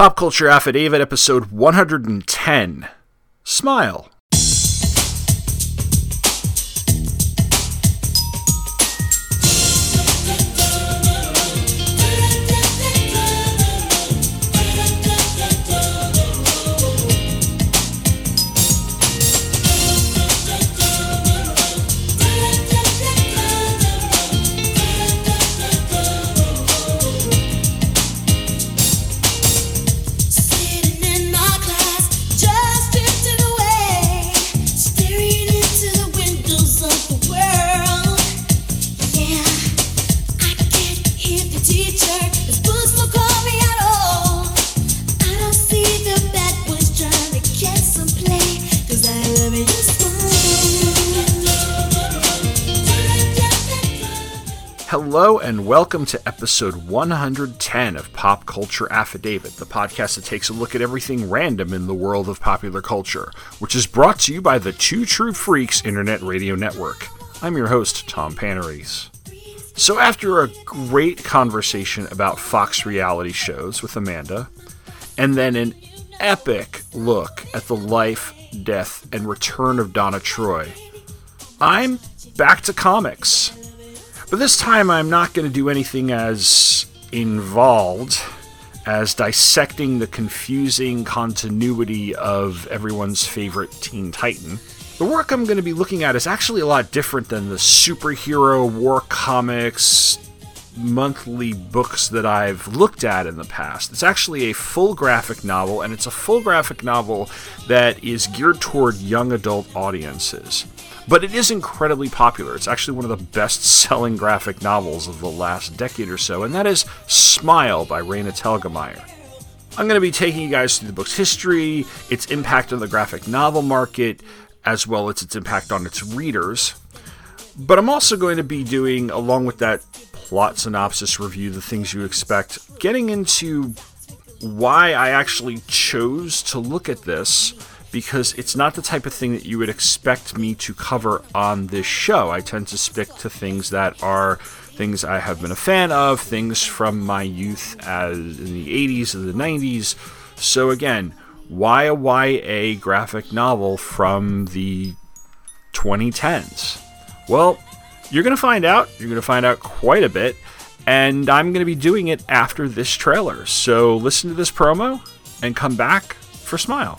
Pop Culture Affidavit, episode 110. Smile. And welcome to episode 110 of Pop Culture Affidavit, the podcast that takes a look at everything random in the world of popular culture, which is brought to you by the Two True Freaks Internet Radio Network. I'm your host, Tom Panarese. So, after a great conversation about Fox reality shows with Amanda, and then an epic look at the life, death, and return of Donna Troy, I'm back to comics. But this time I'm not going to do anything as involved as dissecting the confusing continuity of everyone's favorite Teen Titan. The work I'm going to be looking at is actually a lot different than the superhero war comics monthly books that I've looked at in the past. It's actually a full graphic novel, and it's a full graphic novel that is geared toward young adult audiences. But it is incredibly popular. It's actually one of the best selling graphic novels of the last decade or so, and that is Smile by Raina Telgemeier. I'm going to be taking you guys through the book's history, its impact on the graphic novel market, as well as its impact on its readers. But I'm also going to be doing, along with that plot synopsis review, the things you expect, getting into why I actually chose to look at this because it's not the type of thing that you would expect me to cover on this show. I tend to stick to things that are things I have been a fan of, things from my youth as in the 80s and the 90s. So again, why a YA graphic novel from the 2010s? Well, you're going to find out. You're going to find out quite a bit. And I'm going to be doing it after this trailer. So listen to this promo and come back for Smile.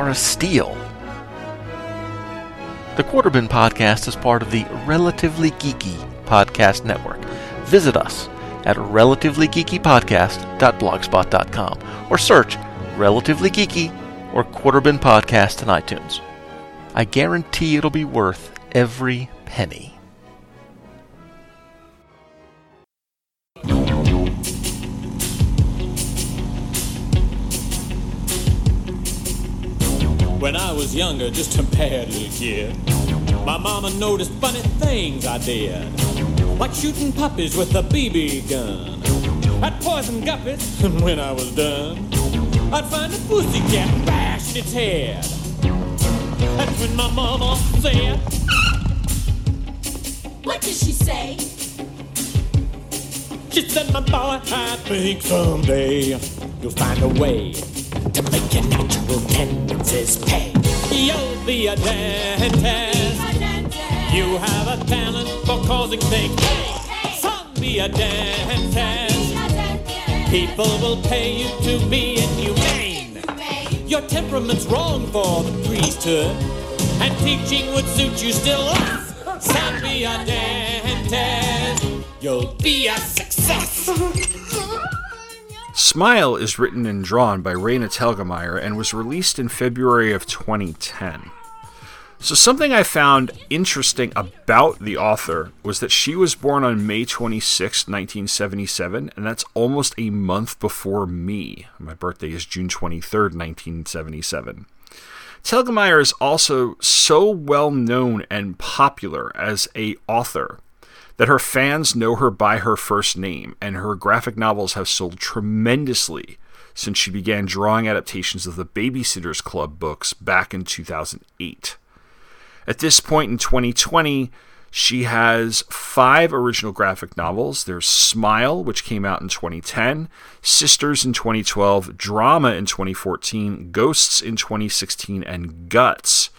are a steal. The Quarterbin Podcast is part of the Relatively Geeky Podcast Network. Visit us at relativelygeekypodcast.blogspot.com or search Relatively Geeky or Quarterbin Podcast in iTunes. I guarantee it'll be worth every penny. When I was younger, just a bad little kid, my mama noticed funny things I did. Like shooting puppies with a BB gun. I'd poison guppies, and when I was done, I'd find a pussycat and bash its head. That's when my mama said, What did she say? She said, my boy, I think someday you'll find a way to make your natural tendencies pay. You'll be a dentist. You have a talent for causing things. Son, be a dentist. People will pay you to be inhumane. Your temperament's wrong for the priesthood, and teaching would suit you still less. Son, be a dentist. You'll be a success. Smile is written and drawn by Raina Telgemeier and was released in February of 2010. So, something I found interesting about the author was that she was born on May 26, 1977, and that's almost a month before me. My birthday is June 23, 1977. Telgemeier is also so well known and popular as a author that her fans know her by her first name, and her graphic novels have sold tremendously since she began drawing adaptations of the Babysitters Club books back in 2008. At this point in 2020, she has five original graphic novels. There's Smile, which came out in 2010, Sisters in 2012, Drama in 2014, Ghosts in 2016, and Guts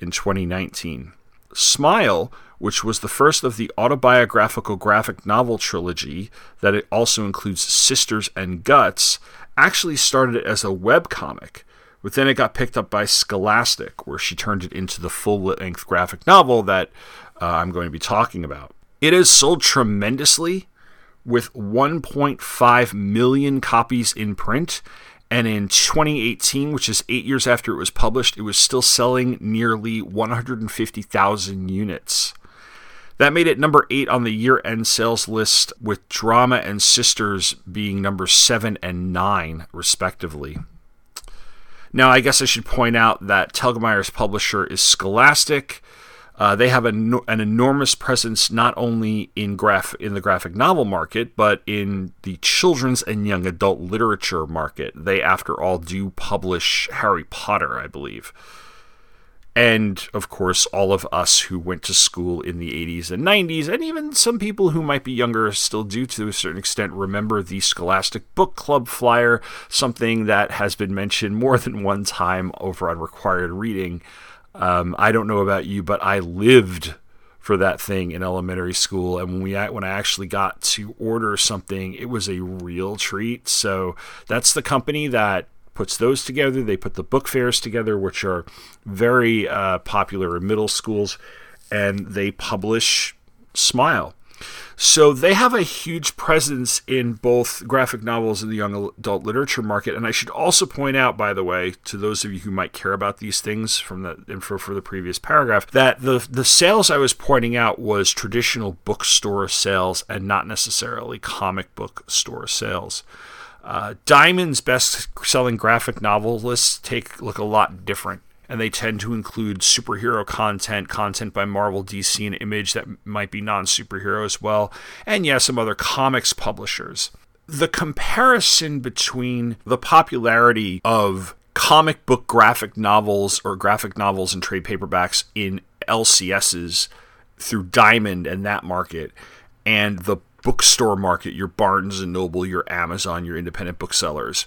in 2019. Smile, which was the first of the autobiographical graphic novel trilogy that it also includes Sisters and Guts, actually started as a webcomic, but then it got picked up by Scholastic, where she turned it into the full length graphic novel that uh, I'm going to be talking about. It has sold tremendously with 1.5 million copies in print. And in 2018, which is eight years after it was published, it was still selling nearly 150,000 units. That made it number eight on the year end sales list, with Drama and Sisters being number seven and nine, respectively. Now, I guess I should point out that Telgemeier's publisher is Scholastic. Uh, they have an, an enormous presence not only in graph in the graphic novel market, but in the children's and young adult literature market. They, after all, do publish Harry Potter, I believe. And of course, all of us who went to school in the 80s and 90s, and even some people who might be younger still do to a certain extent, remember the Scholastic Book Club flyer, something that has been mentioned more than one time over on Required Reading. Um, I don't know about you, but I lived for that thing in elementary school, and when we when I actually got to order something, it was a real treat. So that's the company that puts those together. They put the book fairs together, which are very uh, popular in middle schools, and they publish Smile. So they have a huge presence in both graphic novels and the young adult literature market. And I should also point out, by the way, to those of you who might care about these things from the info for the previous paragraph, that the the sales I was pointing out was traditional bookstore sales and not necessarily comic book store sales. Uh, Diamond's best selling graphic novel lists take look a lot different and they tend to include superhero content, content by Marvel, DC, and Image that might be non superhero as well, and yeah, some other comics publishers. The comparison between the popularity of comic book graphic novels or graphic novels and trade paperbacks in LCSs through Diamond and that market and the bookstore market, your Barnes and Noble, your Amazon, your independent booksellers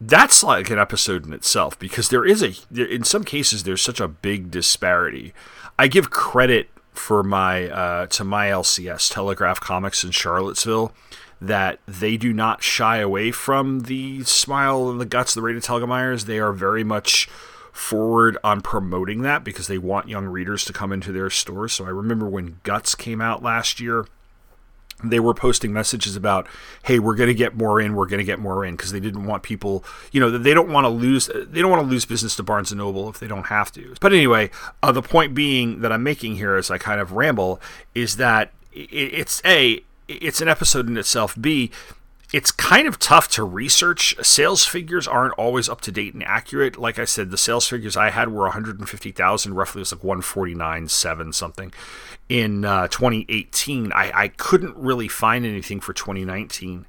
that's like an episode in itself because there is a in some cases there's such a big disparity. I give credit for my uh, to my LCS Telegraph Comics in Charlottesville that they do not shy away from the smile and the guts of the rated Telgemeiers. They are very much forward on promoting that because they want young readers to come into their stores. So I remember when Guts came out last year they were posting messages about, "Hey, we're going to get more in. We're going to get more in," because they didn't want people, you know, they don't want to lose. They don't want to lose business to Barnes and Noble if they don't have to. But anyway, uh, the point being that I'm making here, as I kind of ramble, is that it's a it's an episode in itself. B it's kind of tough to research. Sales figures aren't always up to date and accurate. Like I said, the sales figures I had were 150,000, roughly it was like 149.7 something in uh, 2018. I, I couldn't really find anything for 2019.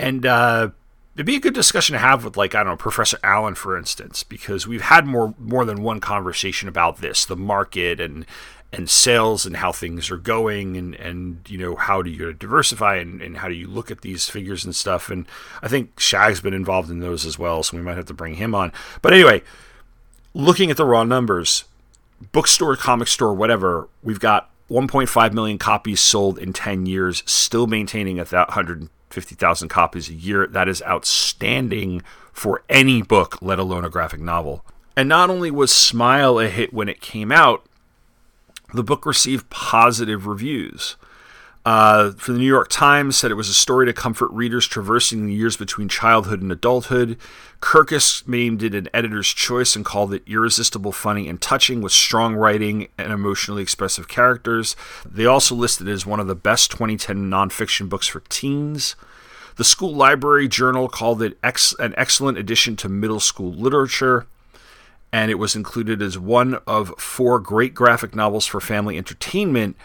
And uh, it'd be a good discussion to have with, like, I don't know, Professor Allen, for instance, because we've had more more than one conversation about this, the market and and sales and how things are going and and you know how do you diversify and, and how do you look at these figures and stuff. And i think shag's been involved in those as well so we might have to bring him on. But anyway looking at the raw numbers bookstore comic store whatever we've got 1.5 million copies sold in 10 years still maintaining at that 150000 copies a year. That is outstanding for any book let alone a graphic novel. And not only was smile a hit when it came out The book received positive reviews. Uh, for the New York Times, said it was a story to comfort readers traversing the years between childhood and adulthood. Kirkus named it an editor's choice and called it irresistible, funny, and touching with strong writing and emotionally expressive characters. They also listed it as one of the best 2010 nonfiction books for teens. The School Library Journal called it ex- an excellent addition to middle school literature, and it was included as one of four great graphic novels for family entertainment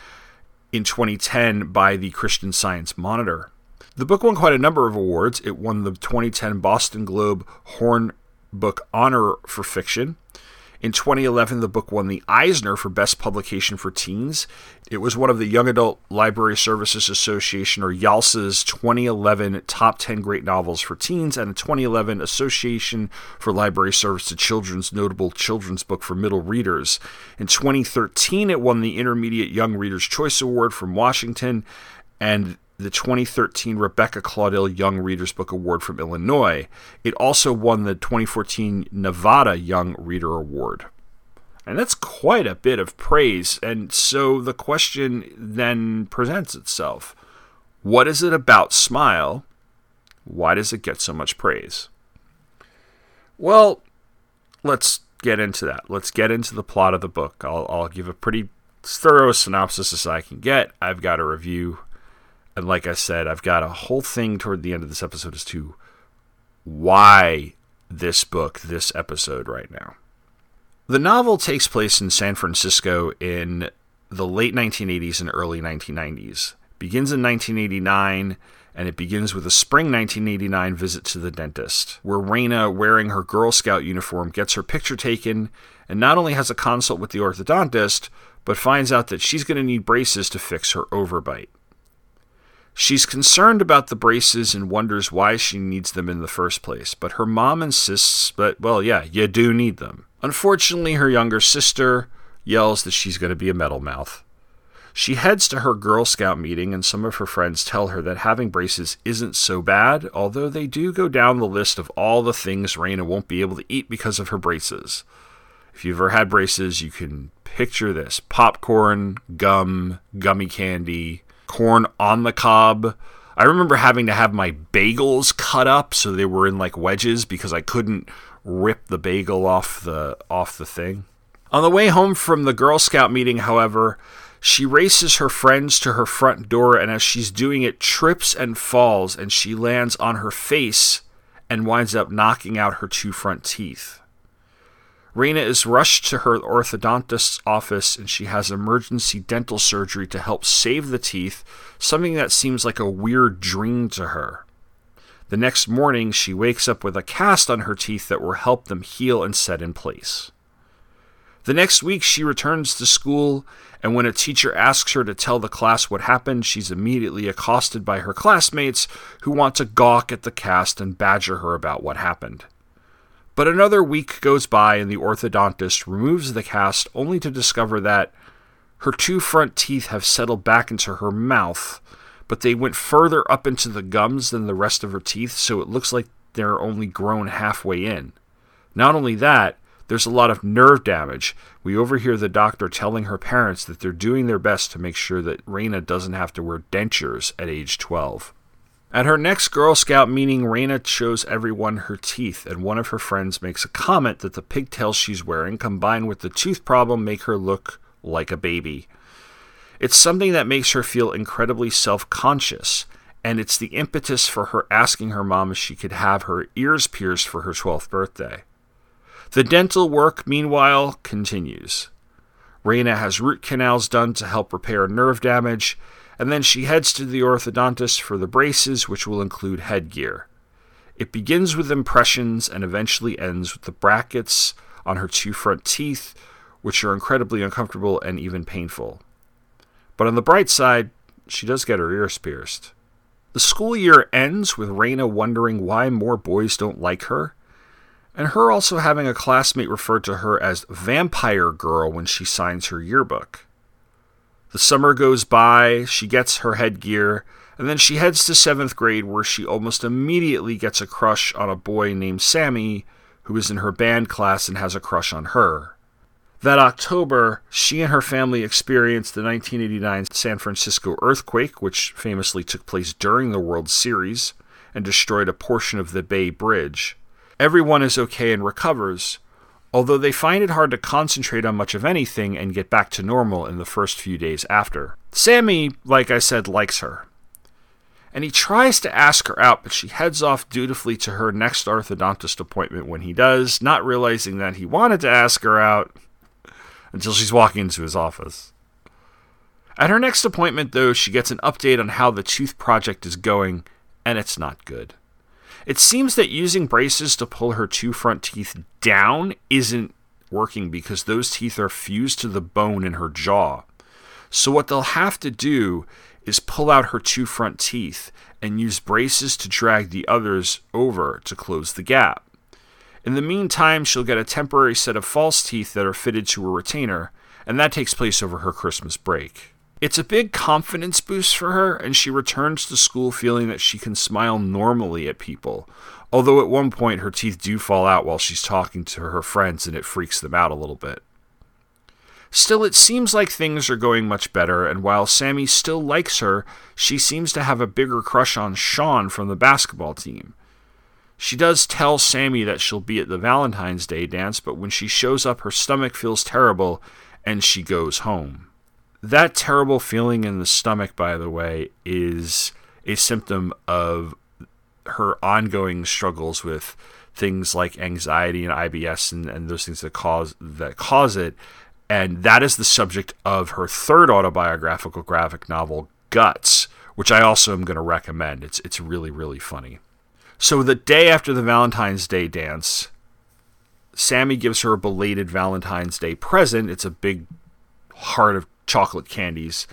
in 2010 by the Christian Science Monitor. The book won quite a number of awards. It won the 2010 Boston Globe Horn Book Honor for Fiction. In 2011, the book won the Eisner for Best Publication for Teens. It was one of the Young Adult Library Services Association, or YALSA's 2011 Top 10 Great Novels for Teens, and a 2011 Association for Library Service to Children's Notable Children's Book for Middle Readers. In 2013, it won the Intermediate Young Readers' Choice Award from Washington, and the 2013 Rebecca Caudill Young Readers Book Award from Illinois. It also won the 2014 Nevada Young Reader Award. And that's quite a bit of praise. And so the question then presents itself What is it about Smile? Why does it get so much praise? Well, let's get into that. Let's get into the plot of the book. I'll, I'll give a pretty thorough synopsis as I can get. I've got a review and like I said, I've got a whole thing toward the end of this episode as to why this book, this episode right now. The novel takes place in San Francisco in the late 1980s and early 1990s. Begins in 1989 and it begins with a spring 1989 visit to the dentist, where Raina, wearing her Girl Scout uniform, gets her picture taken and not only has a consult with the orthodontist, but finds out that she's going to need braces to fix her overbite. She's concerned about the braces and wonders why she needs them in the first place, but her mom insists that, well, yeah, you do need them. Unfortunately, her younger sister yells that she's going to be a metal mouth. She heads to her Girl Scout meeting, and some of her friends tell her that having braces isn't so bad, although they do go down the list of all the things Raina won't be able to eat because of her braces. If you've ever had braces, you can picture this popcorn, gum, gummy candy, corn on the cob. I remember having to have my bagels cut up so they were in like wedges because I couldn't rip the bagel off the off the thing. On the way home from the Girl Scout meeting, however, she races her friends to her front door and as she's doing it trips and falls and she lands on her face and winds up knocking out her two front teeth. Raina is rushed to her orthodontist's office and she has emergency dental surgery to help save the teeth, something that seems like a weird dream to her. The next morning, she wakes up with a cast on her teeth that will help them heal and set in place. The next week, she returns to school, and when a teacher asks her to tell the class what happened, she's immediately accosted by her classmates who want to gawk at the cast and badger her about what happened. But another week goes by and the orthodontist removes the cast only to discover that her two front teeth have settled back into her mouth, but they went further up into the gums than the rest of her teeth, so it looks like they're only grown halfway in. Not only that, there's a lot of nerve damage. We overhear the doctor telling her parents that they're doing their best to make sure that Raina doesn't have to wear dentures at age 12. At her next Girl Scout meeting, Raina shows everyone her teeth, and one of her friends makes a comment that the pigtails she's wearing, combined with the tooth problem, make her look like a baby. It's something that makes her feel incredibly self conscious, and it's the impetus for her asking her mom if she could have her ears pierced for her 12th birthday. The dental work, meanwhile, continues. Raina has root canals done to help repair nerve damage, and then she heads to the orthodontist for the braces, which will include headgear. It begins with impressions and eventually ends with the brackets on her two front teeth, which are incredibly uncomfortable and even painful. But on the bright side, she does get her ears pierced. The school year ends with Raina wondering why more boys don't like her, and her also having a classmate refer to her as Vampire Girl when she signs her yearbook. The summer goes by, she gets her headgear, and then she heads to seventh grade where she almost immediately gets a crush on a boy named Sammy who is in her band class and has a crush on her. That October, she and her family experienced the 1989 San Francisco earthquake, which famously took place during the World Series and destroyed a portion of the Bay Bridge. Everyone is okay and recovers, although they find it hard to concentrate on much of anything and get back to normal in the first few days after. Sammy, like I said, likes her. And he tries to ask her out, but she heads off dutifully to her next orthodontist appointment when he does, not realizing that he wanted to ask her out until she's walking into his office. At her next appointment, though, she gets an update on how the tooth project is going, and it's not good. It seems that using braces to pull her two front teeth down isn't working because those teeth are fused to the bone in her jaw. So, what they'll have to do is pull out her two front teeth and use braces to drag the others over to close the gap. In the meantime, she'll get a temporary set of false teeth that are fitted to a retainer, and that takes place over her Christmas break. It's a big confidence boost for her, and she returns to school feeling that she can smile normally at people. Although at one point her teeth do fall out while she's talking to her friends, and it freaks them out a little bit. Still, it seems like things are going much better, and while Sammy still likes her, she seems to have a bigger crush on Sean from the basketball team. She does tell Sammy that she'll be at the Valentine's Day dance, but when she shows up, her stomach feels terrible and she goes home. That terrible feeling in the stomach, by the way, is a symptom of her ongoing struggles with things like anxiety and IBS and, and those things that cause that cause it. And that is the subject of her third autobiographical graphic novel, Guts, which I also am going to recommend. It's it's really really funny. So the day after the Valentine's Day dance, Sammy gives her a belated Valentine's Day present. It's a big heart of chocolate candies.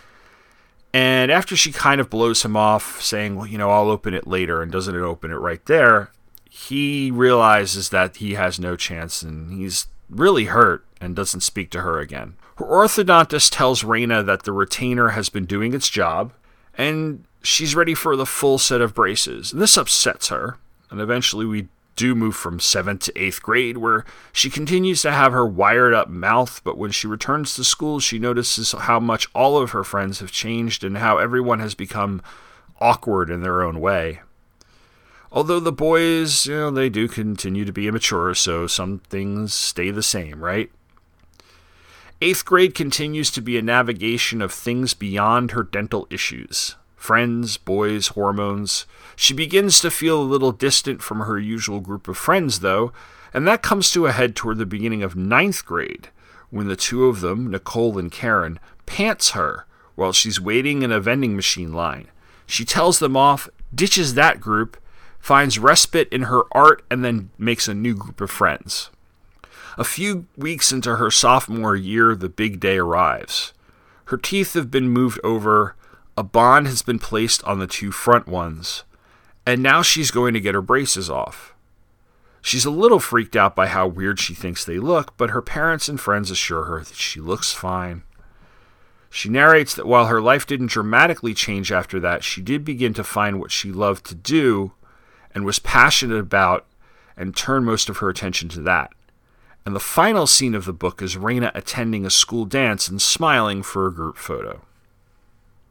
And after she kind of blows him off, saying, Well, you know, I'll open it later, and doesn't open it right there, he realizes that he has no chance and he's really hurt and doesn't speak to her again. Her orthodontist tells Raina that the retainer has been doing its job and she's ready for the full set of braces. And this upsets her, and eventually we do move from 7th to 8th grade, where she continues to have her wired up mouth, but when she returns to school, she notices how much all of her friends have changed and how everyone has become awkward in their own way. Although the boys, you know, they do continue to be immature, so some things stay the same, right? Eighth grade continues to be a navigation of things beyond her dental issues friends, boys, hormones. She begins to feel a little distant from her usual group of friends, though, and that comes to a head toward the beginning of ninth grade, when the two of them, Nicole and Karen, pants her while she's waiting in a vending machine line. She tells them off, ditches that group, finds respite in her art, and then makes a new group of friends. A few weeks into her sophomore year, the big day arrives. Her teeth have been moved over, a bond has been placed on the two front ones, and now she's going to get her braces off. She's a little freaked out by how weird she thinks they look, but her parents and friends assure her that she looks fine. She narrates that while her life didn't dramatically change after that, she did begin to find what she loved to do and was passionate about and turned most of her attention to that. And the final scene of the book is Raina attending a school dance and smiling for a group photo.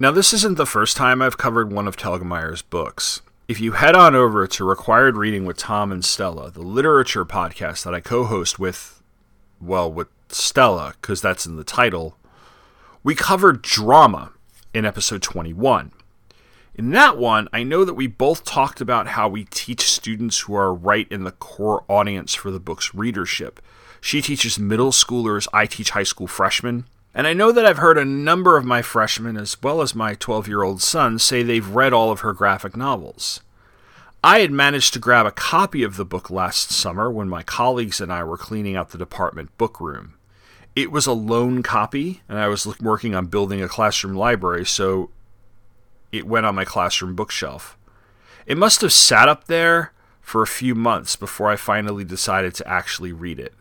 Now, this isn't the first time I've covered one of Telgemeier's books. If you head on over to Required Reading with Tom and Stella, the literature podcast that I co host with, well, with Stella, because that's in the title, we covered drama in episode 21. In that one, I know that we both talked about how we teach students who are right in the core audience for the book's readership. She teaches middle schoolers, I teach high school freshmen. And I know that I've heard a number of my freshmen, as well as my 12 year old son, say they've read all of her graphic novels. I had managed to grab a copy of the book last summer when my colleagues and I were cleaning out the department book room. It was a loan copy, and I was working on building a classroom library, so it went on my classroom bookshelf. It must have sat up there for a few months before I finally decided to actually read it.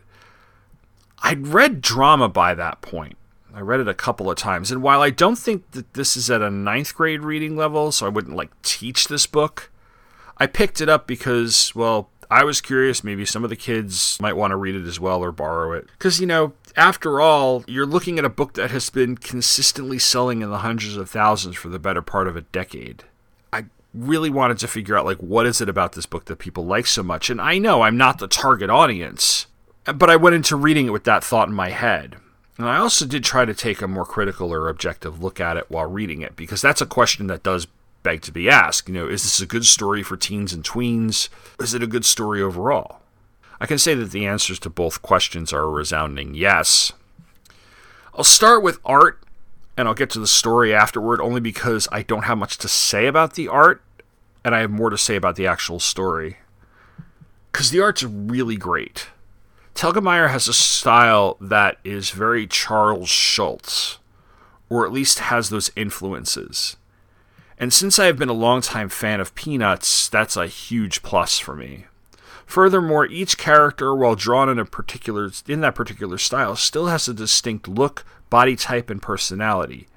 I'd read drama by that point. I read it a couple of times, and while I don't think that this is at a ninth grade reading level, so I wouldn't like teach this book, I picked it up because, well, I was curious. Maybe some of the kids might want to read it as well or borrow it. Because, you know, After all, you're looking at a book that has been consistently selling in the hundreds of thousands for the better part of a decade. I really wanted to figure out like what is it about this book that people like so much and I know I'm not the target audience, but I went into reading it with that thought in my head. And I also did try to take a more critical or objective look at it while reading it because that's a question that does beg to be asked. You know, is this a good story for teens and tweens? Is it a good story overall? I can say that the answers to both questions are a resounding yes. I'll start with art and I'll get to the story afterward only because I don't have much to say about the art and I have more to say about the actual story. Because the art's really great. Telgemeier has a style that is very Charles Schulz, or at least has those influences. And since I have been a longtime fan of Peanuts, that's a huge plus for me. Furthermore, each character, while drawn in a particular in that particular style, still has a distinct look, body type, and personality.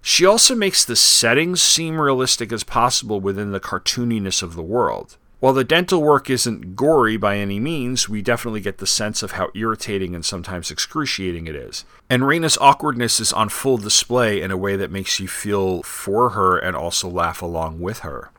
She also makes the settings seem realistic as possible within the cartooniness of the world. While the dental work isn't gory by any means, we definitely get the sense of how irritating and sometimes excruciating it is. And Raina's awkwardness is on full display in a way that makes you feel for her and also laugh along with her.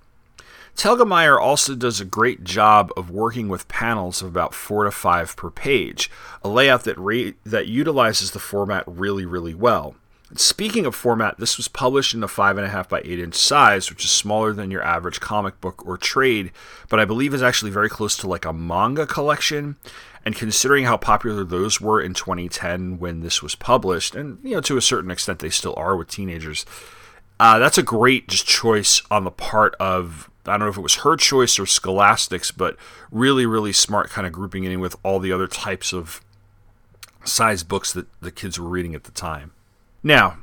Telgemeier also does a great job of working with panels of about four to five per page, a layout that ra- that utilizes the format really, really well. Speaking of format, this was published in a five and a half by eight inch size, which is smaller than your average comic book or trade, but I believe is actually very close to like a manga collection. And considering how popular those were in 2010 when this was published, and you know to a certain extent they still are with teenagers, uh, that's a great just choice on the part of I don't know if it was her choice or Scholastic's, but really, really smart kind of grouping it in with all the other types of size books that the kids were reading at the time. Now,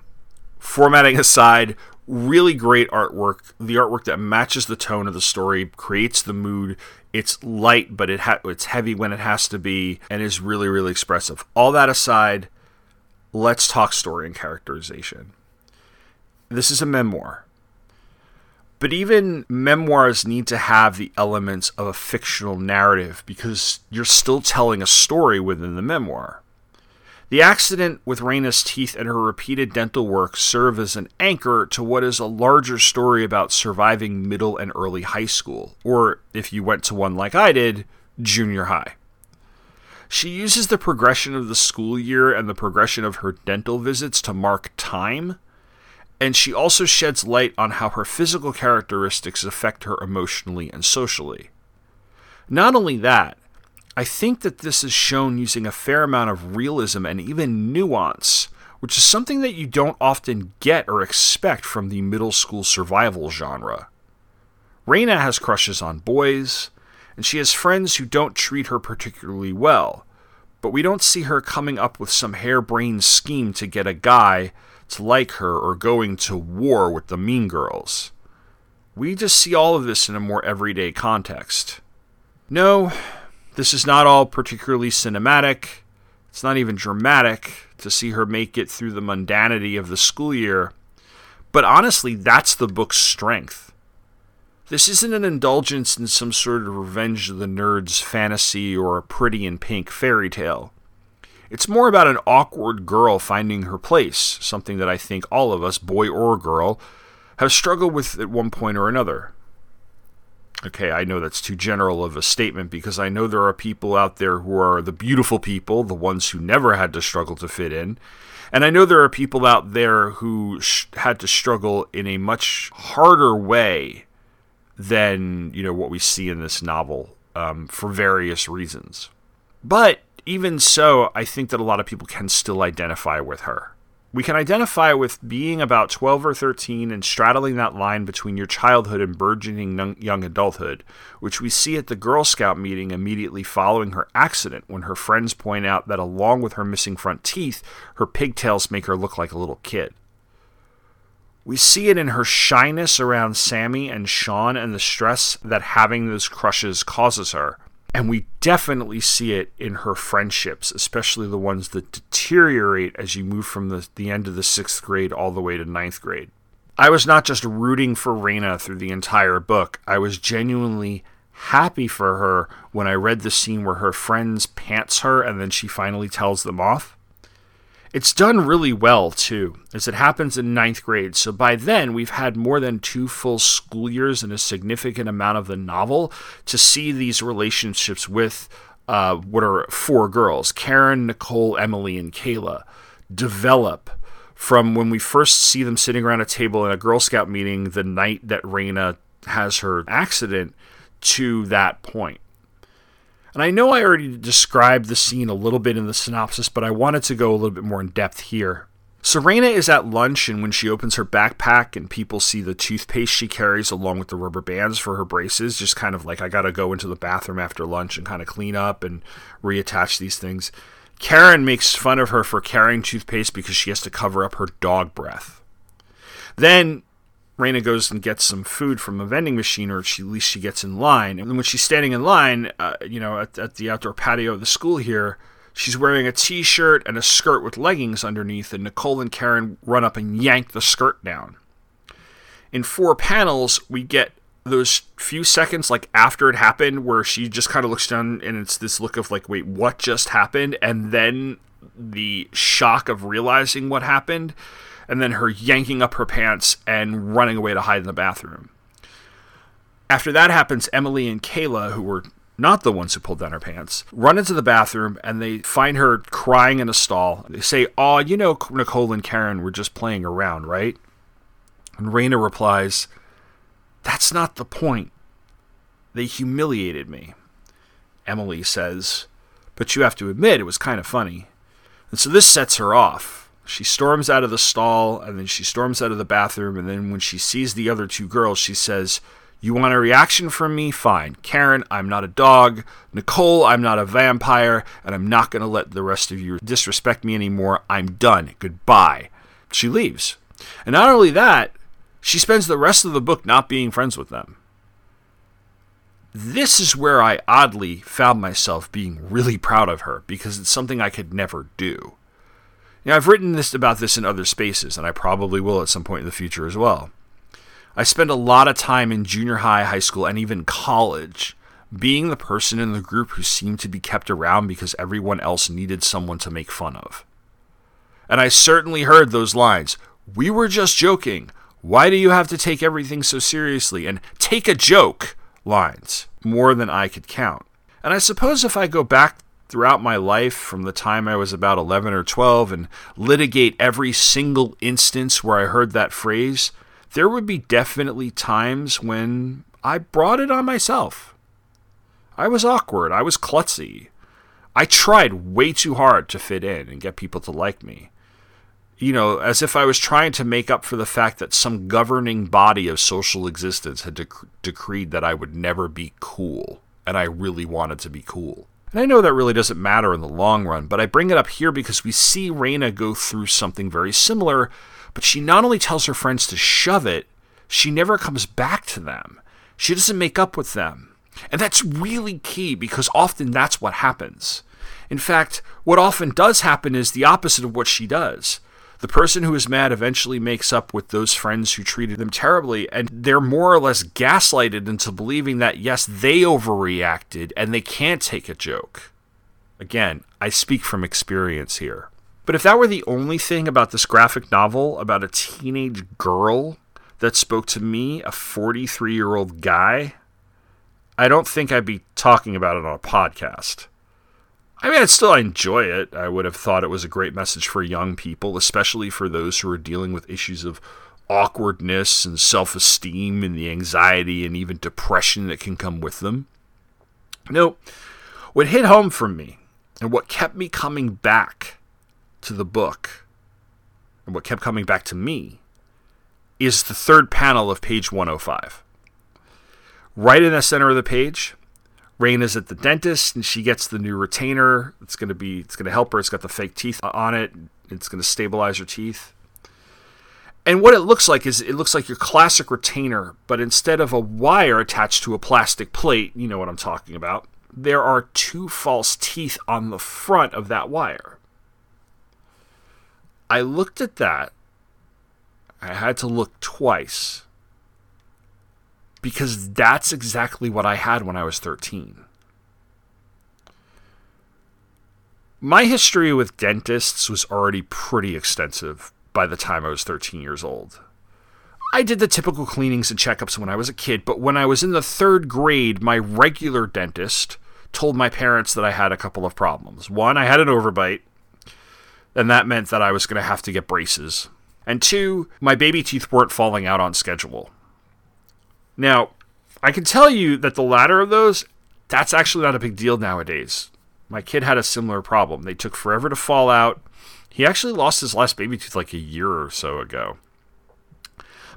formatting aside, really great artwork. The artwork that matches the tone of the story, creates the mood. It's light, but it ha- it's heavy when it has to be, and is really, really expressive. All that aside, let's talk story and characterization. This is a memoir. But even memoirs need to have the elements of a fictional narrative because you're still telling a story within the memoir. The accident with Raina's teeth and her repeated dental work serve as an anchor to what is a larger story about surviving middle and early high school, or if you went to one like I did, junior high. She uses the progression of the school year and the progression of her dental visits to mark time, and she also sheds light on how her physical characteristics affect her emotionally and socially. Not only that, I think that this is shown using a fair amount of realism and even nuance, which is something that you don't often get or expect from the middle school survival genre. Raina has crushes on boys, and she has friends who don't treat her particularly well, but we don't see her coming up with some harebrained scheme to get a guy to like her or going to war with the mean girls. We just see all of this in a more everyday context. No, this is not all particularly cinematic. It's not even dramatic to see her make it through the mundanity of the school year. But honestly, that's the book's strength. This isn't an indulgence in some sort of revenge of the nerds fantasy or a pretty in pink fairy tale. It's more about an awkward girl finding her place, something that I think all of us, boy or girl, have struggled with at one point or another. Okay, I know that's too general of a statement because I know there are people out there who are the beautiful people, the ones who never had to struggle to fit in. And I know there are people out there who sh- had to struggle in a much harder way than, you know, what we see in this novel um, for various reasons. But even so, I think that a lot of people can still identify with her. We can identify with being about 12 or 13 and straddling that line between your childhood and burgeoning young- adulthood, which we see at the Girl Scout meeting immediately following her accident when her friends point out that along with her missing front teeth, her pigtails make her look like a little kid. We see it in her shyness around Sammy and Sean and the stress that having those crushes causes her. And we definitely see it in her friendships, especially the ones that deteriorate as you move from the, the end of the sixth grade all the way to ninth grade. I was not just rooting for Raina through the entire book, I was genuinely happy for her when I read the scene where her friends pants her and then she finally tells them off. It's done really well, too, as it happens in ninth grade. So by then, we've had more than two full school years and a significant amount of the novel to see these relationships with uh, what are four girls Karen, Nicole, Emily, and Kayla develop from when we first see them sitting around a table in a Girl Scout meeting the night that Raina has her accident to that point. And I know I already described the scene a little bit in the synopsis, but I wanted to go a little bit more in depth here. So Raina is at lunch, and when she opens her backpack and people see the toothpaste she carries along with the rubber bands for her braces, just kind of like, I gotta go into the bathroom after lunch and kind of clean up and reattach these things. Karen makes fun of her for carrying toothpaste because she has to cover up her dog breath. Then Raina goes and gets some food from a vending machine, or she, at least she gets in line. And when she's standing in line, uh, you know, at, at the outdoor patio of the school here, she's wearing a t-shirt and a skirt with leggings underneath, and Nicole and Karen run up and yank the skirt down. In four panels, we get those few seconds like after it happened where she just kind of looks down and it's this look of like wait what just happened and then the shock of realizing what happened and then her yanking up her pants and running away to hide in the bathroom. After that happens, Emily and Kayla, who were not the ones who pulled down her pants, run into the bathroom and they find her crying in a stall. They say, Oh, you know, Nicole and Karen were just playing around, right? And Raina replies, That's not the point. They humiliated me. Emily says, But you have to admit it was kind of funny. And so this sets her off. She storms out of the stall and then she storms out of the bathroom. And then when she sees the other two girls, she says, You want a reaction from me? Fine. Karen, I'm not a dog. Nicole, I'm not a vampire. And I'm not going to let the rest of you disrespect me anymore. I'm done. Goodbye. She leaves. And not only that, she spends the rest of the book not being friends with them. This is where I oddly found myself being really proud of her because it's something I could never do. Now, I've written this about this in other spaces, and I probably will at some point in the future as well. I spent a lot of time in junior high, high school, and even college being the person in the group who seemed to be kept around because everyone else needed someone to make fun of. And I certainly heard those lines We were just joking. Why do you have to take everything so seriously? And take a joke lines, more than I could count. And I suppose if I go back throughout my life from the time I was about 11 or 12 and litigate every single instance where I heard that phrase, there would be definitely times when I brought it on myself. I was awkward. I was klutzy. I tried way too hard to fit in and get people to like me. You know, as if I was trying to make up for the fact that some governing body of social existence had dec- decreed that I would never be cool, and I really wanted to be cool. And I know that really doesn't matter in the long run, but I bring it up here because we see Raina go through something very similar, but she not only tells her friends to shove it, she never comes back to them. She doesn't make up with them. And that's really key because often that's what happens. In fact, what often does happen is the opposite of what she does. The person who is mad eventually makes up with those friends who treated them terribly, and they're more or less gaslighted into believing that, yes, they overreacted and they can't take a joke. Again, I speak from experience here. But if that were the only thing about this graphic novel about a teenage girl that spoke to me, a 43 year old guy, I don't think I'd be talking about it on a podcast. I mean, I'd still enjoy it. I would have thought it was a great message for young people, especially for those who are dealing with issues of awkwardness and self esteem and the anxiety and even depression that can come with them. No, what hit home for me and what kept me coming back to the book and what kept coming back to me is the third panel of page 105. Right in the center of the page, Raina's at the dentist and she gets the new retainer. It's gonna be it's gonna help her. It's got the fake teeth on it. It's gonna stabilize her teeth. And what it looks like is it looks like your classic retainer, but instead of a wire attached to a plastic plate, you know what I'm talking about, there are two false teeth on the front of that wire. I looked at that. I had to look twice because that's exactly what I had when I was 13. My history with dentists was already pretty extensive by the time I was 13 years old. I did the typical cleanings and checkups when I was a kid, but when I was in the third grade, my regular dentist told my parents that I had a couple of problems. One, I had an overbite, and that meant that I was going to have to get braces. And two, my baby teeth weren't falling out on schedule. Now, I can tell you that the latter of those, that's actually not a big deal nowadays. My kid had a similar problem. They took forever to fall out. He actually lost his last baby tooth like a year or so ago.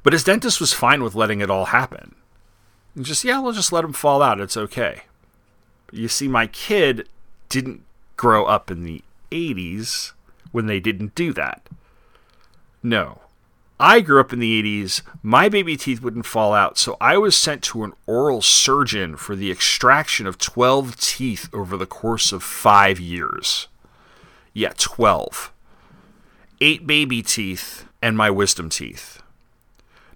But his dentist was fine with letting it all happen. And just, yeah, we'll just let him fall out. It's okay. But you see, my kid didn't grow up in the 80s when they didn't do that. No. I grew up in the 80s. My baby teeth wouldn't fall out, so I was sent to an oral surgeon for the extraction of 12 teeth over the course of five years. Yeah, 12. Eight baby teeth and my wisdom teeth.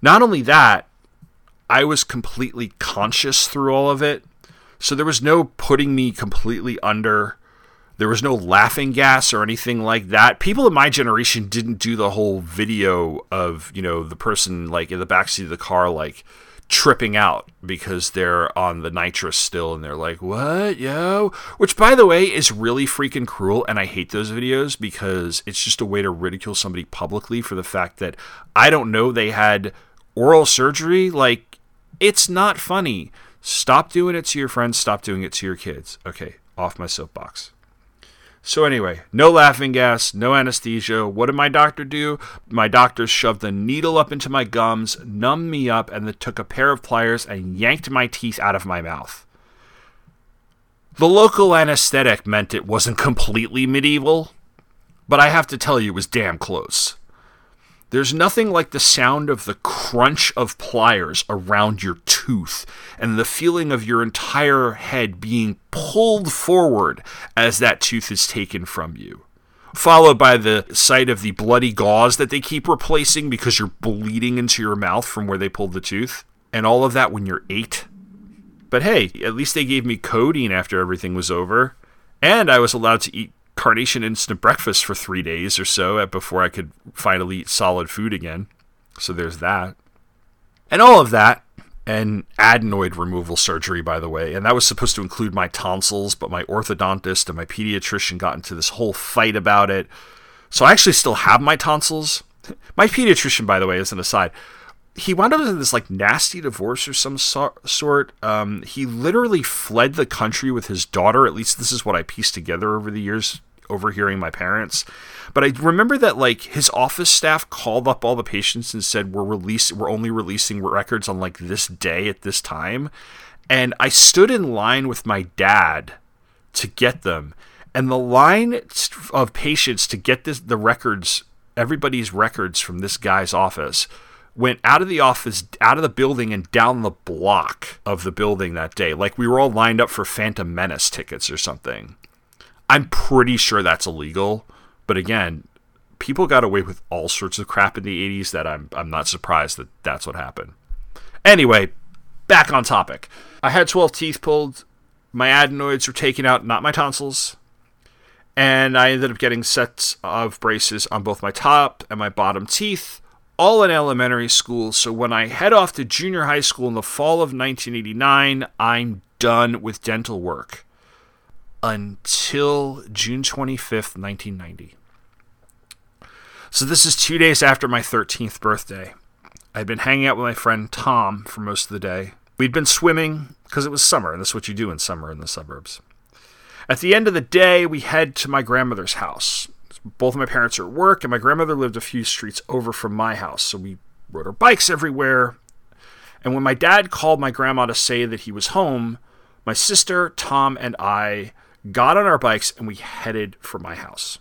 Not only that, I was completely conscious through all of it. So there was no putting me completely under. There was no laughing gas or anything like that. People in my generation didn't do the whole video of, you know, the person like in the backseat of the car, like tripping out because they're on the nitrous still and they're like, what, yo? Which, by the way, is really freaking cruel. And I hate those videos because it's just a way to ridicule somebody publicly for the fact that I don't know they had oral surgery. Like, it's not funny. Stop doing it to your friends. Stop doing it to your kids. Okay, off my soapbox. So anyway, no laughing gas, no anesthesia. What did my doctor do? My doctor shoved the needle up into my gums, numbed me up, and then took a pair of pliers and yanked my teeth out of my mouth. The local anesthetic meant it wasn't completely medieval, but I have to tell you it was damn close. There's nothing like the sound of the crunch of pliers around your tooth and the feeling of your entire head being pulled forward as that tooth is taken from you. Followed by the sight of the bloody gauze that they keep replacing because you're bleeding into your mouth from where they pulled the tooth. And all of that when you're eight. But hey, at least they gave me codeine after everything was over. And I was allowed to eat carnation instant breakfast for three days or so before I could finally eat solid food again. So there's that. And all of that, and adenoid removal surgery, by the way. And that was supposed to include my tonsils, but my orthodontist and my pediatrician got into this whole fight about it. So I actually still have my tonsils. My pediatrician, by the way, as an aside, he wound up in this like nasty divorce or some so- sort. Um, he literally fled the country with his daughter. At least this is what I pieced together over the years, overhearing my parents. But I remember that like his office staff called up all the patients and said we're release we're only releasing records on like this day at this time. And I stood in line with my dad to get them. And the line of patients to get this the records, everybody's records from this guy's office went out of the office, out of the building, and down the block of the building that day. Like we were all lined up for Phantom Menace tickets or something. I'm pretty sure that's illegal. But again, people got away with all sorts of crap in the 80s that I'm, I'm not surprised that that's what happened. Anyway, back on topic. I had 12 teeth pulled. My adenoids were taken out, not my tonsils. And I ended up getting sets of braces on both my top and my bottom teeth all in elementary school. So when I head off to junior high school in the fall of 1989, I'm done with dental work until June 25th, 1990. So this is two days after my 13th birthday. I'd been hanging out with my friend Tom for most of the day. We'd been swimming because it was summer, and that's what you do in summer in the suburbs. At the end of the day, we head to my grandmother's house both of my parents are at work, and my grandmother lived a few streets over from my house. So we rode our bikes everywhere. And when my dad called my grandma to say that he was home, my sister, Tom, and I got on our bikes and we headed for my house.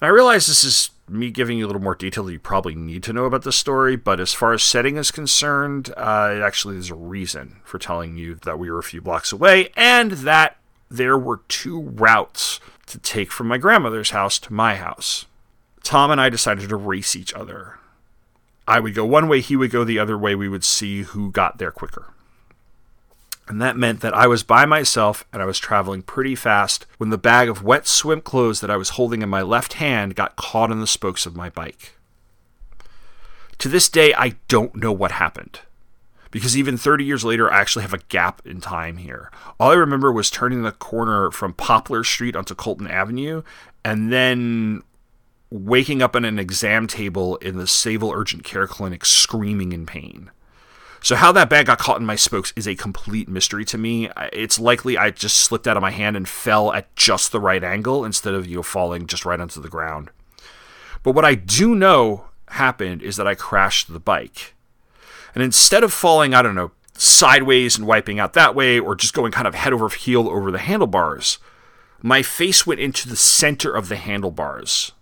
And I realize this is me giving you a little more detail that you probably need to know about the story, but as far as setting is concerned, uh, actually there's a reason for telling you that we were a few blocks away and that there were two routes to take from my grandmother's house to my house. Tom and I decided to race each other. I would go one way, he would go the other way. We would see who got there quicker. And that meant that I was by myself and I was traveling pretty fast when the bag of wet swim clothes that I was holding in my left hand got caught in the spokes of my bike. To this day, I don't know what happened. Because even 30 years later, I actually have a gap in time here. All I remember was turning the corner from Poplar Street onto Colton Avenue and then waking up on an exam table in the Sayville Urgent Care Clinic screaming in pain. So how that bag got caught in my spokes is a complete mystery to me. It's likely I just slipped out of my hand and fell at just the right angle instead of you know falling just right onto the ground. But what I do know happened is that I crashed the bike. And instead of falling, I don't know, sideways and wiping out that way or just going kind of head over heel over the handlebars, my face went into the center of the handlebars.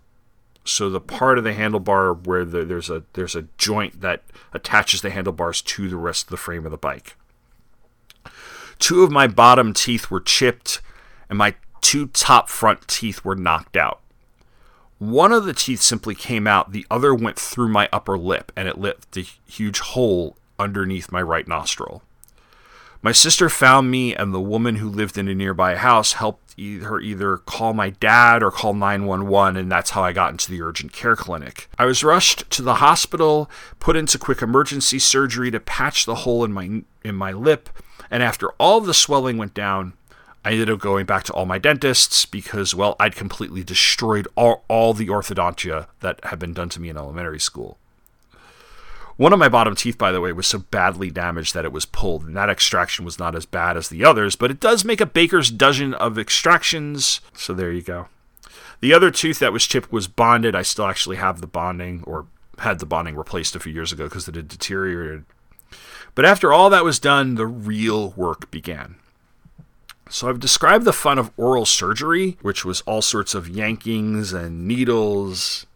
So the part of the handlebar where the, there's a there's a joint that attaches the handlebars to the rest of the frame of the bike. Two of my bottom teeth were chipped, and my two top front teeth were knocked out. One of the teeth simply came out, the other went through my upper lip, and it left a huge hole underneath my right nostril. My sister found me, and the woman who lived in a nearby house helped her either call my dad or call 911, and that's how I got into the urgent care clinic. I was rushed to the hospital, put into quick emergency surgery to patch the hole in my in my lip, and after all the swelling went down, I ended up going back to all my dentists because, well, I'd completely destroyed all, all the orthodontia that had been done to me in elementary school. One of my bottom teeth, by the way, was so badly damaged that it was pulled, and that extraction was not as bad as the others, but it does make a baker's dozen of extractions, so there you go. The other tooth that was chipped was bonded. I still actually have the bonding, or had the bonding replaced a few years ago because it had deteriorated. But after all that was done, the real work began. So I've described the fun of oral surgery, which was all sorts of yankings and needles.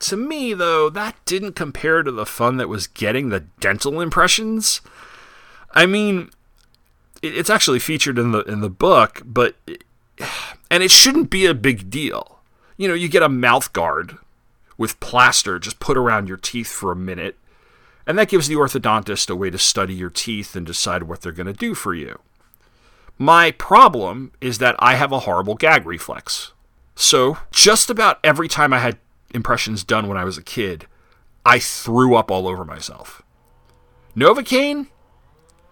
To me, though, that didn't compare to the fun that was getting the dental impressions. I mean, it's actually featured in the in the book, but and it shouldn't be a big deal. You know, you get a mouth guard with plaster just put around your teeth for a minute, and that gives the orthodontist a way to study your teeth and decide what they're going to do for you. My problem is that I have a horrible gag reflex. So, just about every time I had impressions done when I was a kid, I threw up all over myself. Novocaine?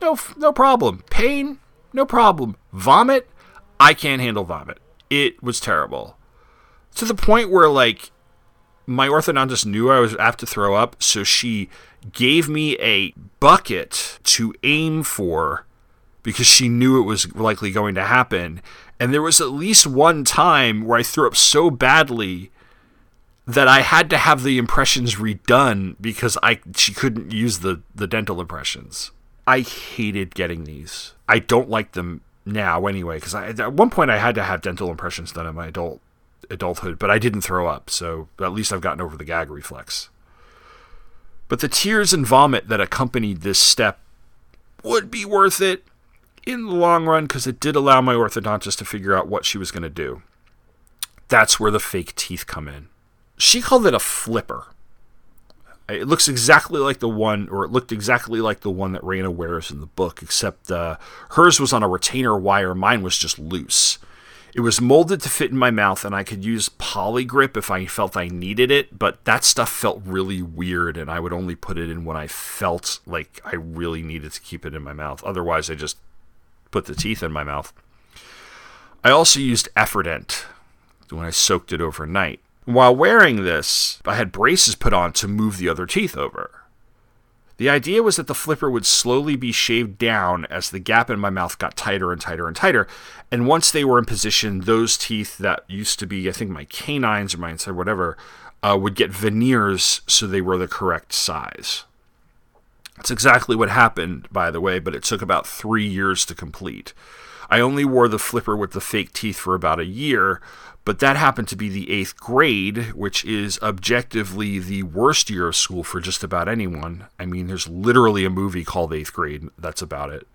No, no problem. Pain? No problem. Vomit? I can't handle vomit. It was terrible. To the point where, like, my orthodontist knew I was apt to throw up, so she gave me a bucket to aim for because she knew it was likely going to happen. And there was at least one time where I threw up so badly that I had to have the impressions redone because I she couldn't use the the dental impressions. I hated getting these. I don't like them now anyway because at one point I had to have dental impressions done in my adult adulthood, but I didn't throw up, so at least I've gotten over the gag reflex. But the tears and vomit that accompanied this step would be worth it in the long run because it did allow my orthodontist to figure out what she was going to do. That's where the fake teeth come in. She called it a flipper. It looks exactly like the one, or it looked exactly like the one that Raina wears in the book, except uh, hers was on a retainer wire. Mine was just loose. It was molded to fit in my mouth, and I could use Poligrip if I felt I needed it, but that stuff felt really weird, and I would only put it in when I felt like I really needed to keep it in my mouth. Otherwise, I just put the teeth in my mouth. I also used Efferdent when I soaked it overnight. While wearing this, I had braces put on to move the other teeth over. The idea was that the flipper would slowly be shaved down as the gap in my mouth got tighter and tighter and tighter. And once they were in position, those teeth that used to be, I think, my canines or my inside, whatever, uh, would get veneers so they were the correct size. That's exactly what happened, by the way, but it took about three years to complete. I only wore the flipper with the fake teeth for about a year, but that happened to be the eighth grade, which is objectively the worst year of school for just about anyone. I mean, there's literally a movie called Eighth Grade that's about it.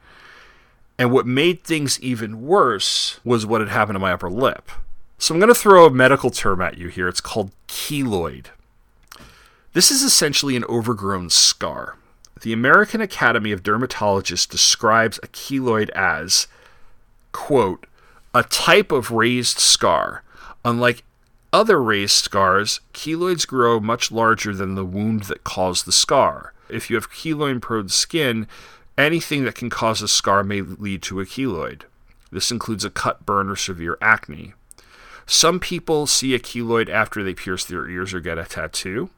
And what made things even worse was what had happened to my upper lip. So I'm going to throw a medical term at you here. It's called keloid. This is essentially an overgrown scar. The American Academy of Dermatologists describes a keloid as, quote, a type of raised scar. Unlike other raised scars, keloids grow much larger than the wound that caused the scar. If you have keloid prone skin, anything that can cause a scar may lead to a keloid. This includes a cut, burn, or severe acne. Some people see a keloid after they pierce their ears or get a tattoo.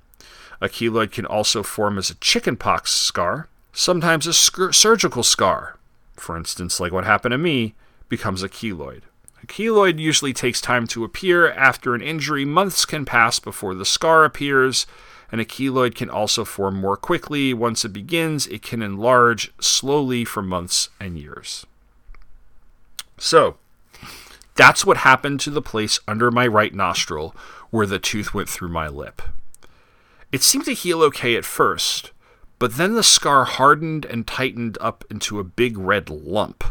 A keloid can also form as a chickenpox scar, sometimes a sc- surgical scar. For instance, like what happened to me, becomes a keloid. A keloid usually takes time to appear. After an injury, months can pass before the scar appears, and a keloid can also form more quickly. Once it begins, it can enlarge slowly for months and years. So, that's what happened to the place under my right nostril where the tooth went through my lip. It seemed to heal okay at first, but then the scar hardened and tightened up into a big red lump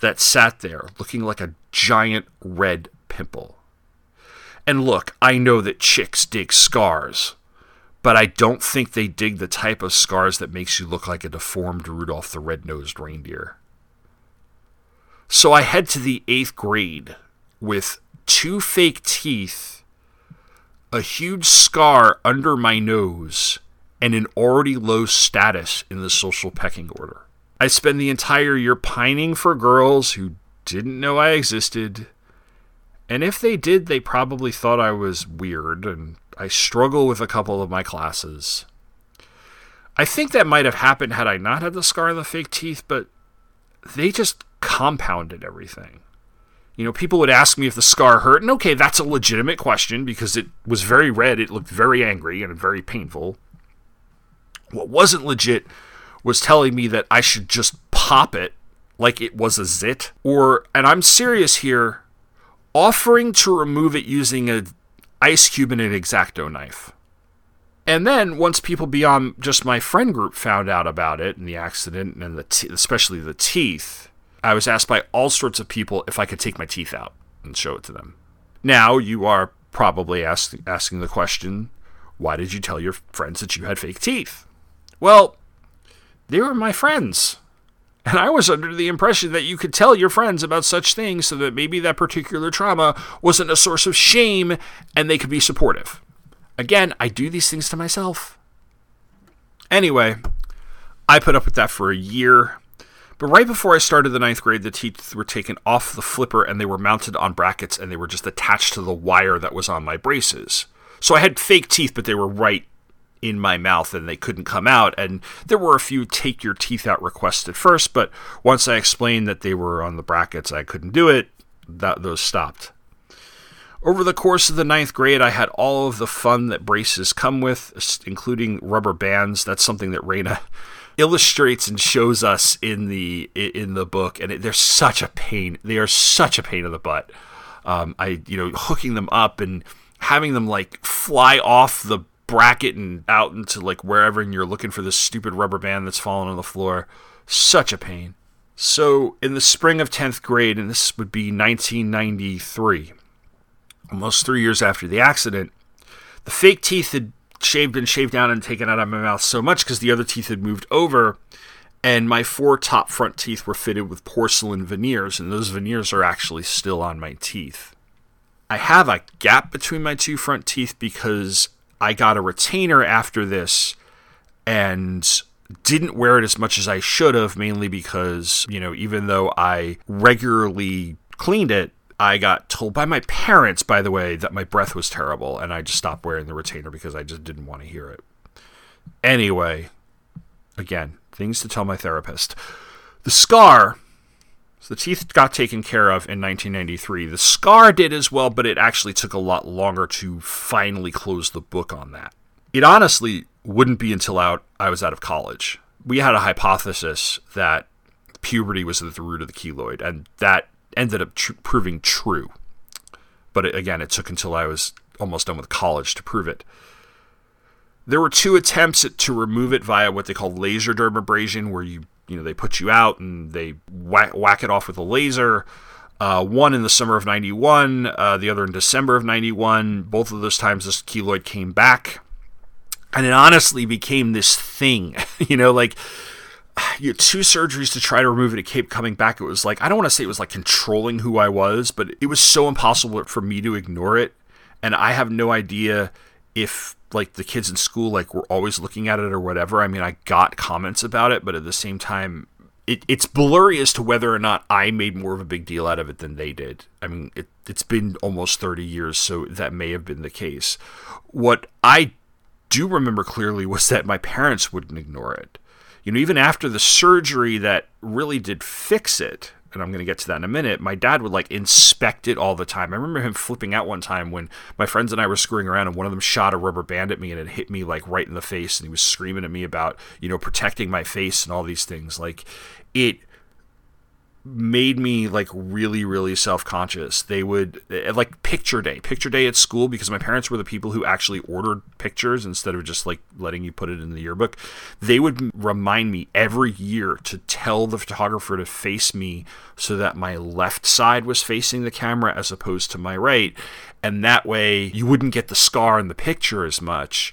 that sat there looking like a giant red pimple. And look, I know that chicks dig scars, but I don't think they dig the type of scars that makes you look like a deformed Rudolph the Red-Nosed Reindeer. So I head to the eighth grade with two fake teeth, a huge scar under my nose, and an already low status in the social pecking order. I spend the entire year pining for girls who didn't know I existed. And if they did, they probably thought I was weird, and I struggle with a couple of my classes. I think that might have happened had I not had the scar and the fake teeth, but they just compounded everything. You know, people would ask me if the scar hurt, and okay, that's a legitimate question because it was very red, it looked very angry, and very painful. What wasn't legit was telling me that I should just pop it like it was a zit, or, and I'm serious here, offering to remove it using a ice cube and an exacto knife. And then once people beyond just my friend group found out about it and the accident and the te- especially the teeth, I was asked by all sorts of people if I could take my teeth out and show it to them. Now you are probably ask, asking the question, why did you tell your friends that you had fake teeth? Well, they were my friends. And I was under the impression that you could tell your friends about such things so that maybe that particular trauma wasn't a source of shame and they could be supportive. Again, I do these things to myself. Anyway, I put up with that for a year. But right before I started the ninth grade, the teeth were taken off the flipper and they were mounted on brackets and they were just attached to the wire that was on my braces. So I had fake teeth, but they were right in my mouth and they couldn't come out. And there were a few take your teeth out requests at first, but once I explained that they were on the brackets, I couldn't do it. That those stopped. Over the course of the ninth grade, I had all of the fun that braces come with, including rubber bands. That's something that Raina illustrates and shows us in the in the book, and it, they're such a pain. They are such a pain in the butt. Um, I you know hooking them up and having them like fly off the bracket and out into like wherever, and you're looking for this stupid rubber band that's fallen on the floor. Such a pain. So in the spring of tenth grade, and this would be 1993 almost three years after the accident, the fake teeth had shaved and shaved down and taken out of my mouth so much because the other teeth had moved over, and my four top front teeth were fitted with porcelain veneers, and those veneers are actually still on my teeth. I have a gap between my two front teeth because I got a retainer after this and didn't wear it as much as I should have, mainly because, you know, even though I regularly cleaned it, I got told by my parents, by the way, that my breath was terrible, and I just stopped wearing the retainer because I just didn't want to hear it. Anyway, again, things to tell my therapist. The scar, so the teeth got taken care of in 1993. The scar did as well, but it actually took a lot longer to finally close the book on that. It honestly wouldn't be until out I was out of college. We had a hypothesis that puberty was at the root of the keloid, and that ended up tr- proving true. But it, again, it took until I was almost done with college to prove it. There were two attempts at, to remove it via what they call laser dermabrasion, where you you know they put you out and they whack, whack it off with a laser. Uh, one in the summer of '91, uh, the other in December of '91. Both of those times, this keloid came back. And it honestly became this thing, you know, like you two surgeries to try to remove it. It kept coming back. It was like, I don't want to say it was like controlling who I was, but it was so impossible for me to ignore it. And I have no idea if like the kids in school like were always looking at it or whatever. I mean, I got comments about it, but at the same time, it, it's blurry as to whether or not I made more of a big deal out of it than they did. I mean, it, it's been almost 30 years, so that may have been the case. What I do remember clearly was that my parents wouldn't ignore it. You know, even after the surgery that really did fix it, and I'm going to get to that in a minute, my dad would like inspect it all the time. I remember him flipping out one time when my friends and I were screwing around and one of them shot a rubber band at me and it hit me like right in the face and he was screaming at me about, you know, protecting my face and all these things. Like it made me like really really self-conscious. They would eh, like picture day. Picture day at school because my parents were the people who actually ordered pictures instead of just like letting you put it in the yearbook. They would remind me every year to tell the photographer to face me so that my left side was facing the camera as opposed to my right. And that way you wouldn't get the scar in the picture as much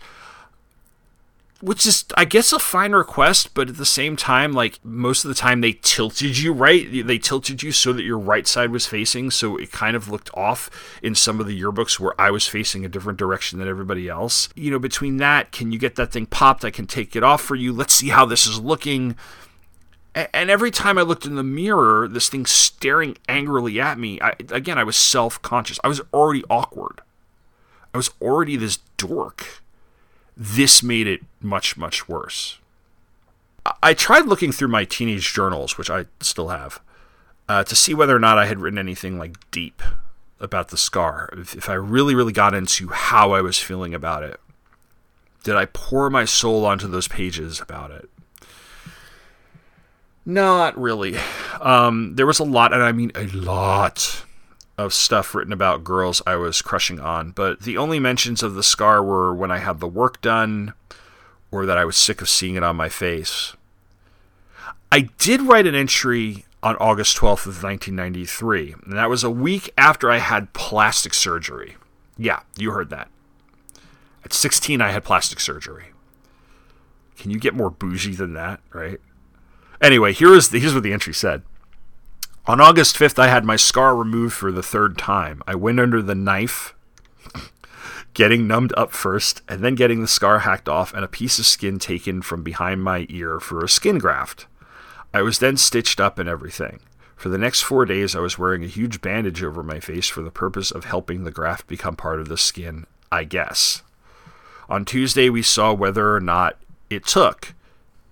which is i guess a fine request but at the same time like most of the time they tilted you right they tilted you so that your right side was facing so it kind of looked off in some of the yearbooks where i was facing a different direction than everybody else. You know between that can you get that thing popped? I can take it off for you. Let's see how this is looking. And every time I looked in the mirror, this thing staring angrily at me, I, again, I was self conscious. I was already awkward. I was already this dork this made it much much worse. I- tried looking through my teenage journals which i still have uh, to see whether or not i had written anything like deep about the scar. If, if i really really got into how i was feeling about it did i pour my soul onto those pages about it? Not really. Um, there was a lot and i mean a lot of stuff written about girls I was crushing on, but the only mentions of the scar were when I had the work done or that I was sick of seeing it on my face. I did write an entry on August 12th of 1993, and that was a week after I had plastic surgery. Yeah, you heard that. At 16 I had plastic surgery. Can you get more bougie than that, right? Anyway, here is the, here's what the entry said. On August 5th, I had my scar removed for the third time. I went under the knife, getting numbed up first, and then getting the scar hacked off and a piece of skin taken from behind my ear for a skin graft. I was then stitched up and everything. For the next four days, I was wearing a huge bandage over my face for the purpose of helping the graft become part of the skin, I guess. On Tuesday, we saw whether or not it took.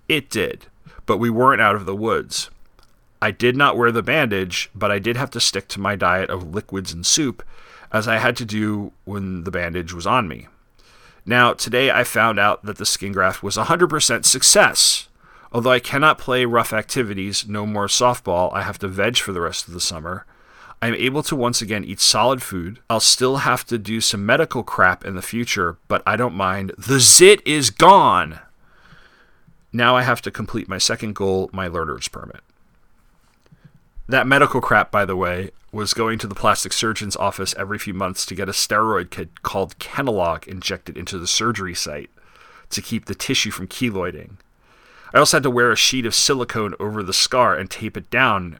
It did, but we weren't out of the woods. I did not wear the bandage, but I did have to stick to my diet of liquids and soup, as I had to do when the bandage was on me. Now, today I found out that the skin graft was 100% success. Although I cannot play rough activities, no more softball, I have to veg for the rest of the summer. I am able to once again eat solid food. I'll still have to do some medical crap in the future, but I don't mind. The zit is gone! Now I have to complete my second goal, my learner's permit. That medical crap, by the way, was going to the plastic surgeon's office every few months to get a steroid kit called Kenalog injected into the surgery site to keep the tissue from keloiding. I also had to wear a sheet of silicone over the scar and tape it down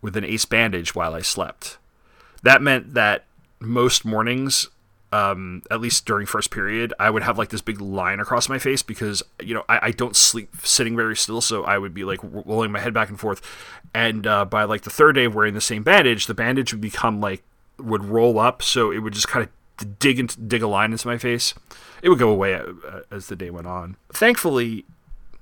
with an ace bandage while I slept. That meant that most mornings, um, at least during first period, I would have like this big line across my face because you know I, I don't sleep sitting very still, so I would be like rolling my head back and forth. And uh, by like the third day of wearing the same bandage, the bandage would become like would roll up, so it would just kind of dig into dig a line into my face. It would go away uh, as the day went on. Thankfully,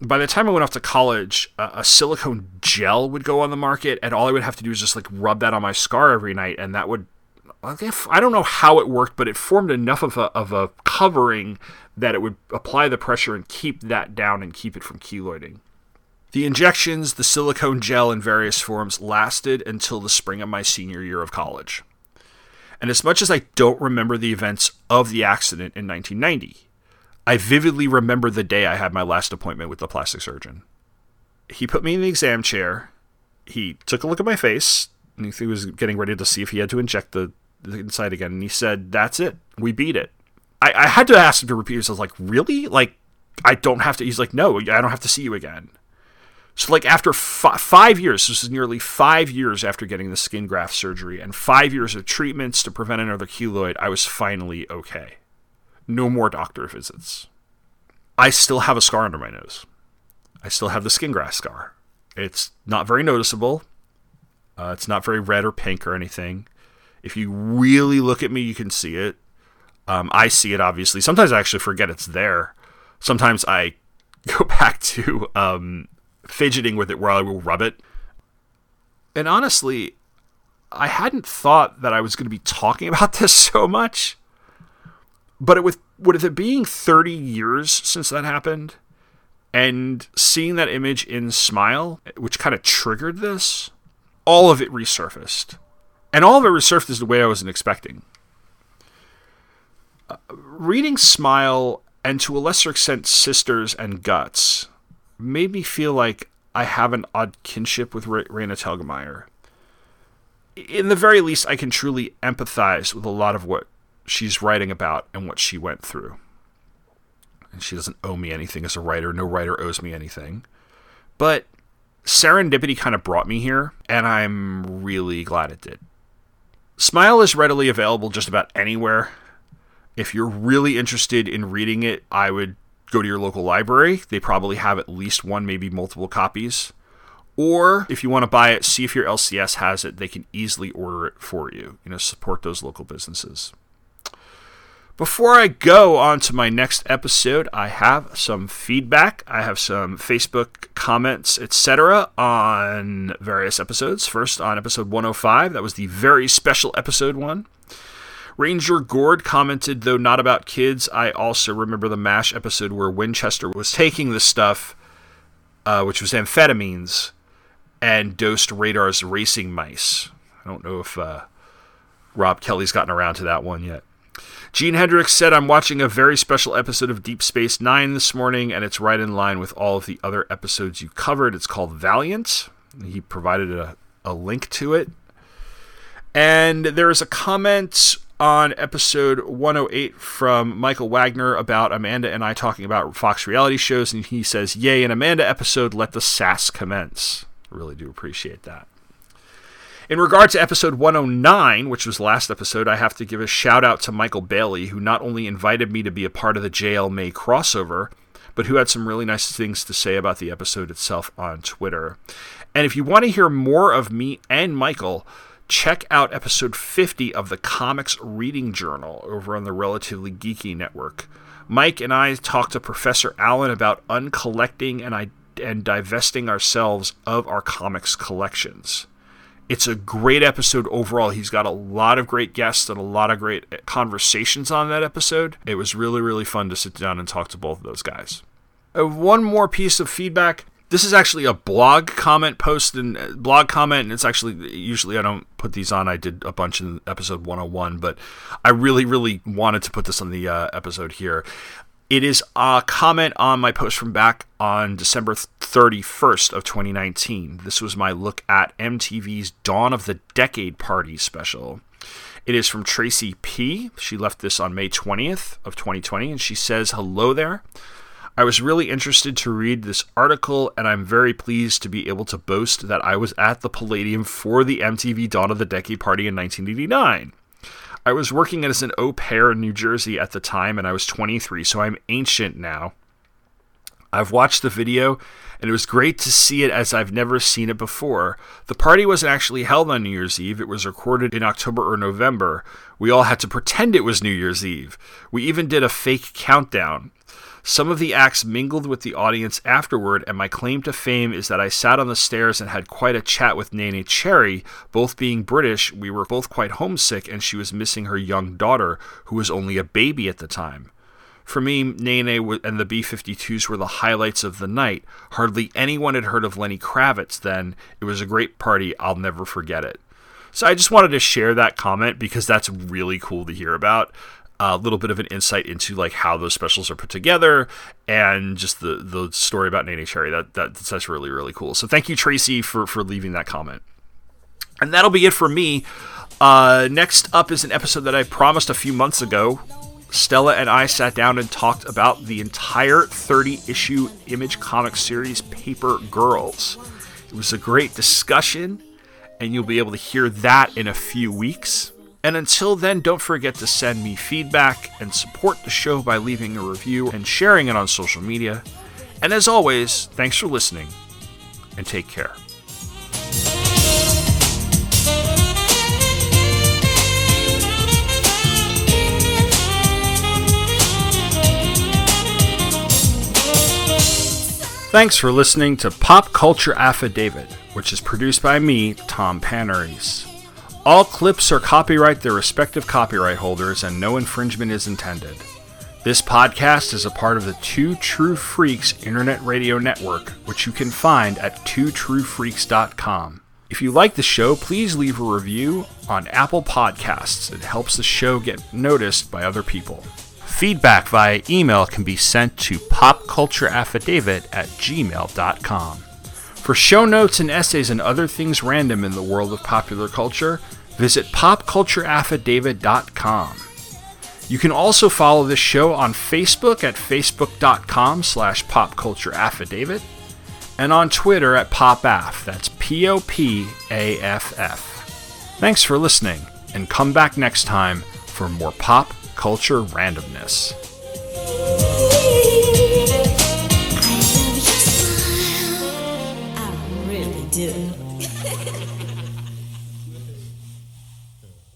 by the time I went off to college, uh, a silicone gel would go on the market, and all I would have to do is just like rub that on my scar every night, and that would. I don't know how it worked, but it formed enough of a, of a covering that it would apply the pressure and keep that down and keep it from keloiding. The injections, the silicone gel in various forms, lasted until the spring of my senior year of college. And as much as I don't remember the events of the accident in 1990, I vividly remember the day I had my last appointment with the plastic surgeon. He put me in the exam chair. He took a look at my face, and he was getting ready to see if he had to inject the, inside again. And he said, "That's it. We beat it." I, I had to ask him to repeat. I was like, "Really? Like I don't have to. He's like, no, I don't have to see you again. So, like, after fi- five years, this is nearly five years after getting the skin graft surgery and five years of treatments to prevent another keloid, I was finally okay. No more doctor visits. I still have a scar under my nose. I still have the skin graft scar. It's not very noticeable. Uh, it's not very red or pink or anything. If you really look at me, you can see it. Um, I see it, obviously. Sometimes I actually forget it's there. Sometimes I go back to um, fidgeting with it where I will rub it. And honestly, I hadn't thought that I was going to be talking about this so much. But it, with, with it being 30 years since that happened, and seeing that image in Smile, which kind of triggered this, all of it resurfaced. And all of it resurfaced the way I wasn't expecting. Uh, reading Smile, and to a lesser extent, Sisters and Guts, made me feel like I have an odd kinship with Ra- Raina Telgemeier. In the very least, I can truly empathize with a lot of what she's writing about and what she went through. And she doesn't owe me anything as a writer. No writer owes me anything. But serendipity kind of brought me here, and I'm really glad it did. Smile is readily available just about anywhere. If you're really interested in reading it, I would go to your local library. They probably have at least one, maybe multiple copies. Or if you want to buy it, see if your LCS has it. They can easily order it for you. You know, support those local businesses. Before I go on to my next episode, I have some feedback. I have some Facebook comments, etc., on various episodes. First, on episode 105, that was the very special episode one. Ranger Gord commented, though not about kids, I also remember the MASH episode where Winchester was taking the stuff, uh, which was amphetamines, and dosed Radar's racing mice. I don't know if uh, Rob Kelly's gotten around to that one yet. Gene Hendricks said, I'm watching a very special episode of Deep Space Nine this morning, and it's right in line with all of the other episodes you covered. It's called Valiant. He provided a, a link to it. And there is a comment on episode 108 from Michael Wagner about Amanda and I talking about Fox reality shows, and he says, Yay, an Amanda episode, let the sass commence. Really do appreciate that. In regard to episode 109, which was last episode, I have to give a shout out to Michael Bailey, who not only invited me to be a part of the JL May crossover, but who had some really nice things to say about the episode itself on Twitter. And if you want to hear more of me and Michael, check out episode 50 of the Comics Reading Journal over on the Relatively Geeky Network. Mike and I talked to Professor Allen about uncollecting and, I, and divesting ourselves of our comics collections. It's a great episode overall. He's got a lot of great guests and a lot of great conversations on that episode. It was really, really fun to sit down and talk to both of those guys. Uh, one more piece of feedback. This is actually a blog comment post and uh, blog comment, and it's actually usually I don't put these on. I did a bunch in episode 101, but I really, really wanted to put this on the uh, episode here. It is a comment on my post from back on December 31st of 2019. This was my look at MTV's Dawn of the Decade Party special. It is from Tracy P. She left this on May 20th of 2020 and she says, "Hello there. I was really interested to read this article, and I'm very pleased to be able to boast that I was at the Palladium for the MTV Dawn of the Decade party in 1989. I was working as an au pair in New Jersey at the time, and I was 23, so I'm ancient now. I've watched the video, and it was great to see it as I've never seen it before. The party wasn't actually held on New Year's Eve, it was recorded in October or November. We all had to pretend it was New Year's Eve. We even did a fake countdown. Some of the acts mingled with the audience afterward, and my claim to fame is that I sat on the stairs and had quite a chat with Neneh Cherry. Both being British, we were both quite homesick, and she was missing her young daughter, who was only a baby at the time. For me, Neneh and the B 52s were the highlights of the night. Hardly anyone had heard of Lenny Kravitz then. It was a great party. I'll never forget it. So I just wanted to share that comment because that's really cool to hear about a little bit of an insight into like how those specials are put together and just the the story about Neneh Cherry. That, that that's really really cool. So thank you Tracy for for leaving that comment. And that'll be it for me. Uh, next up is an episode that I promised a few months ago. Stella and I sat down and talked about the entire 30 issue Image comic series Paper Girls. It was a great discussion, and you'll be able to hear that in a few weeks. And until then, don't forget to send me feedback and support the show by leaving a review and sharing it on social media. And as always, thanks for listening and take care. Thanks for listening to Pop Culture Affidavit, which is produced by me, Tom Panarese. All clips are copyright their respective copyright holders and no infringement is intended. This podcast is a part of the Two True Freaks Internet Radio Network, which you can find at twotruefreaks.com. If you like the show, please leave a review on Apple Podcasts. It helps the show get noticed by other people. Feedback via email can be sent to popcultureaffidavit at gmail.com. For show notes and essays and other things random in the world of popular culture, visit popcultureaffidavit.com. You can also follow this show on Facebook at facebook.com slash popcultureaffidavit and on Twitter at popaff, that's P-O-P-A-F-F. Thanks for listening, and come back next time for more pop culture randomness. I really do.